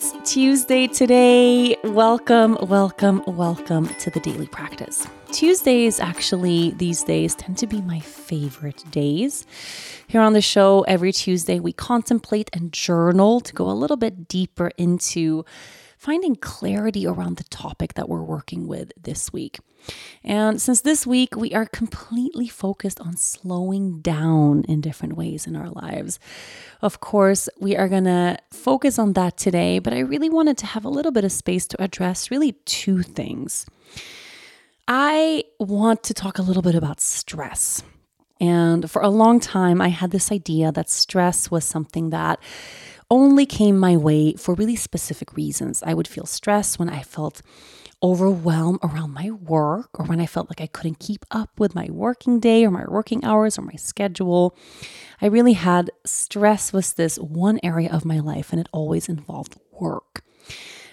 It's Tuesday today. Welcome, welcome, welcome to the daily practice. Tuesdays, actually, these days tend to be my favorite days. Here on the show, every Tuesday, we contemplate and journal to go a little bit deeper into finding clarity around the topic that we're working with this week. And since this week we are completely focused on slowing down in different ways in our lives, of course, we are going to focus on that today, but I really wanted to have a little bit of space to address really two things. I want to talk a little bit about stress. And for a long time, I had this idea that stress was something that only came my way for really specific reasons. I would feel stressed when I felt overwhelmed around my work or when I felt like I couldn't keep up with my working day or my working hours or my schedule. I really had stress was this one area of my life and it always involved work.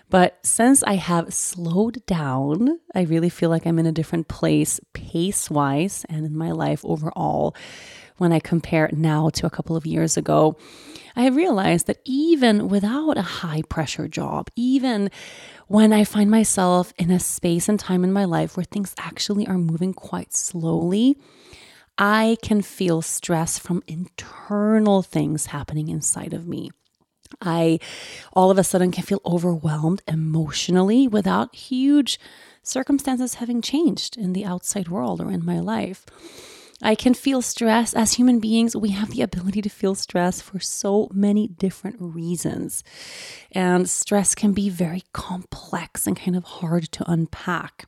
But since I have slowed down, I really feel like I'm in a different place pace wise and in my life overall when I compare now to a couple of years ago. I have realized that even without a high pressure job, even when I find myself in a space and time in my life where things actually are moving quite slowly, I can feel stress from internal things happening inside of me. I all of a sudden can feel overwhelmed emotionally without huge circumstances having changed in the outside world or in my life. I can feel stress. As human beings, we have the ability to feel stress for so many different reasons. And stress can be very complex and kind of hard to unpack.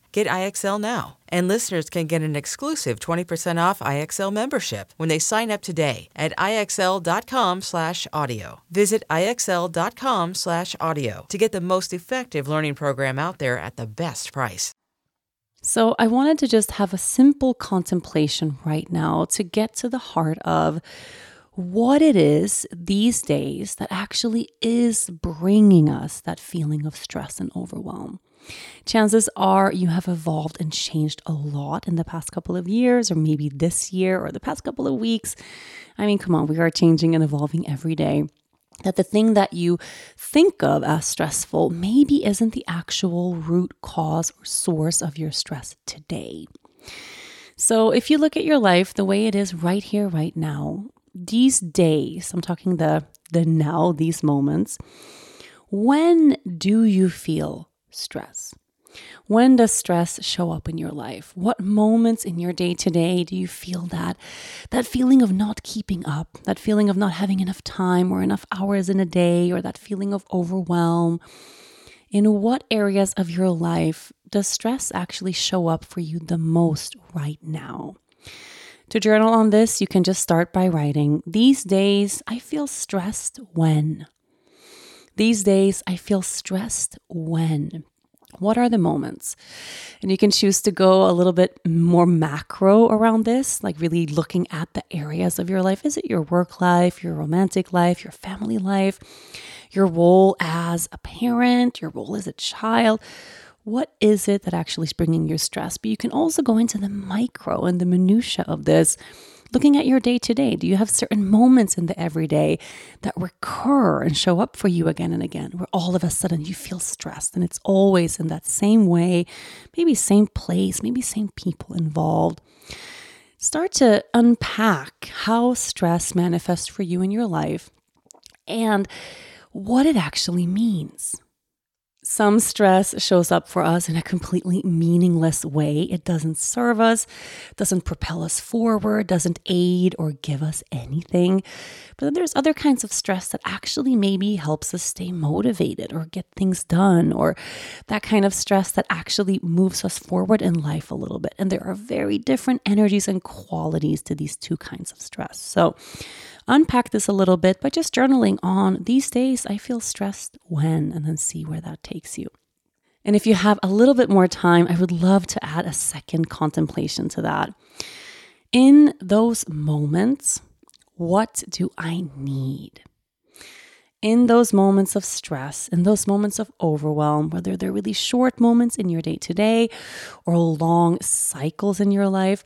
Get IXL now. And listeners can get an exclusive 20% off IXL membership when they sign up today at IXL.com/audio. Visit IXL.com/audio to get the most effective learning program out there at the best price. So, I wanted to just have a simple contemplation right now to get to the heart of what it is these days that actually is bringing us that feeling of stress and overwhelm. Chances are you have evolved and changed a lot in the past couple of years, or maybe this year, or the past couple of weeks. I mean, come on, we are changing and evolving every day. That the thing that you think of as stressful maybe isn't the actual root cause or source of your stress today. So, if you look at your life the way it is right here, right now, these days, I'm talking the the now, these moments, when do you feel stress? When does stress show up in your life? What moments in your day to day do you feel that that feeling of not keeping up, that feeling of not having enough time or enough hours in a day or that feeling of overwhelm? In what areas of your life does stress actually show up for you the most right now? To journal on this, you can just start by writing, These days I feel stressed when. These days I feel stressed when. What are the moments? And you can choose to go a little bit more macro around this, like really looking at the areas of your life. Is it your work life, your romantic life, your family life, your role as a parent, your role as a child? What is it that actually is bringing your stress? But you can also go into the micro and the minutia of this looking at your day to day. Do you have certain moments in the everyday that recur and show up for you again and again, where all of a sudden you feel stressed and it's always in that same way, maybe same place, maybe same people involved? Start to unpack how stress manifests for you in your life and what it actually means. Some stress shows up for us in a completely meaningless way. It doesn't serve us, doesn't propel us forward, doesn't aid or give us anything. But then there's other kinds of stress that actually maybe helps us stay motivated or get things done, or that kind of stress that actually moves us forward in life a little bit. And there are very different energies and qualities to these two kinds of stress. So, unpack this a little bit by just journaling on these days I feel stressed when, and then see where that takes you. And if you have a little bit more time, I would love to add a second contemplation to that. In those moments, what do I need? In those moments of stress, in those moments of overwhelm, whether they're really short moments in your day to day or long cycles in your life,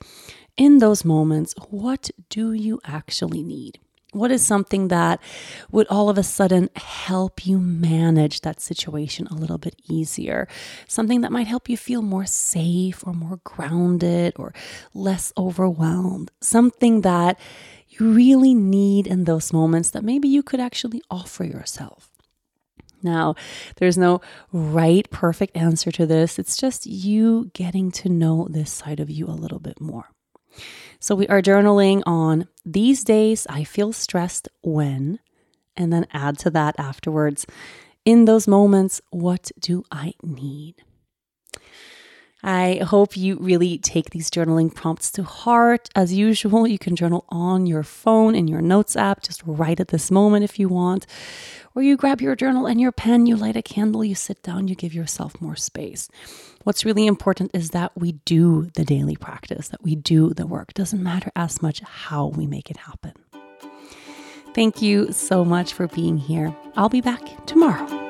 in those moments, what do you actually need? What is something that would all of a sudden help you manage that situation a little bit easier? Something that might help you feel more safe or more grounded or less overwhelmed. Something that you really need in those moments that maybe you could actually offer yourself. Now, there's no right, perfect answer to this. It's just you getting to know this side of you a little bit more. So we are journaling on these days I feel stressed when, and then add to that afterwards. In those moments, what do I need? I hope you really take these journaling prompts to heart. As usual, you can journal on your phone in your notes app, just right at this moment if you want. Or you grab your journal and your pen, you light a candle, you sit down, you give yourself more space. What's really important is that we do the daily practice, that we do the work. It doesn't matter as much how we make it happen. Thank you so much for being here. I'll be back tomorrow.